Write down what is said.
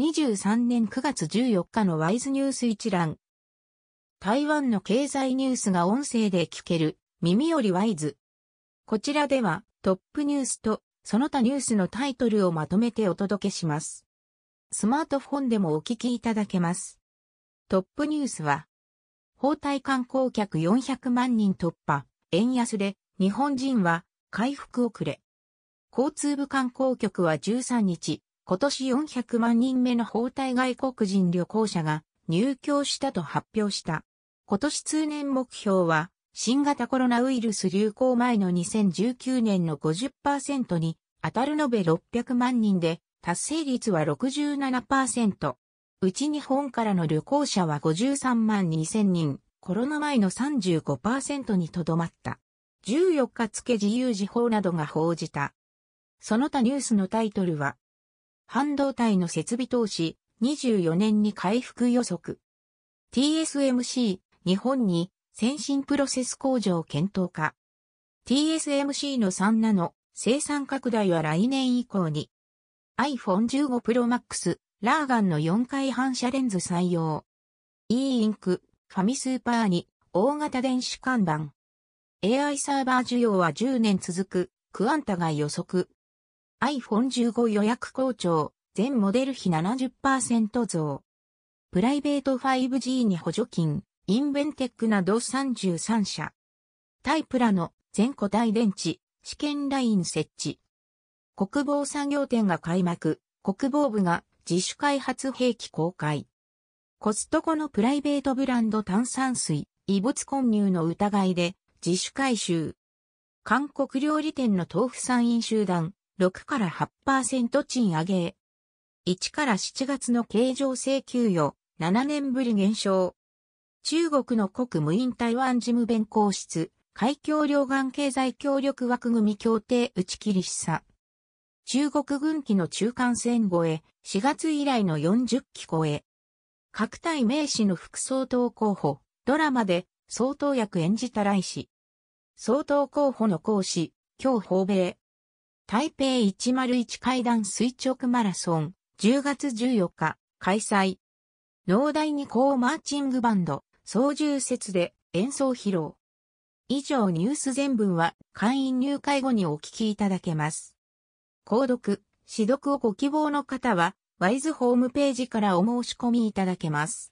2023年9月14日のワイズニュース一覧。台湾の経済ニュースが音声で聞ける、耳よりワイズ。こちらでは、トップニュースと、その他ニュースのタイトルをまとめてお届けします。スマートフォンでもお聞きいただけます。トップニュースは、包帯観光客400万人突破、円安で、日本人は回復遅れ。交通部観光局は13日、今年400万人目の包帯外国人旅行者が入居したと発表した。今年通年目標は、新型コロナウイルス流行前の2019年の50%に当たる延べ600万人で、達成率は67%。うち日本からの旅行者は53万2000人、コロナ前の35%にとどまった。14日付自由時報などが報じた。その他ニュースのタイトルは、半導体の設備投資、24年に回復予測。TSMC、日本に先進プロセス工場検討か。TSMC の3ナノ生産拡大は来年以降に。iPhone 15 Pro Max、ラーガンの4回反射レンズ採用。e インク、ファミスーパーに大型電子看板。AI サーバー需要は10年続く、クアンタが予測。iPhone 15予約好調、全モデル比70%増。プライベート 5G に補助金、インベンテックなど33社。タイプラの全固体電池、試験ライン設置。国防産業展が開幕、国防部が自主開発兵器公開。コストコのプライベートブランド炭酸水、異物混入の疑いで自主回収。韓国料理店の豆腐産員集団、6から8%賃上げ。1から7月の経常請求与、7年ぶり減少。中国の国務院台湾事務弁公室、海峡両岸経済協力枠組協定打ち切り示唆。中国軍機の中間線越え、4月以来の40機超え。各体名士の副総統候補、ドラマで総統役演じた来氏。総統候補の講師、今日訪米。台北101階段垂直マラソン、10月14日、開催。農大二校マーチングバンド、操縦説で演奏披露。以上ニュース全文は会員入会後にお聞きいただけます。購読、指読をご希望の方は、ワイズホームページからお申し込みいただけます。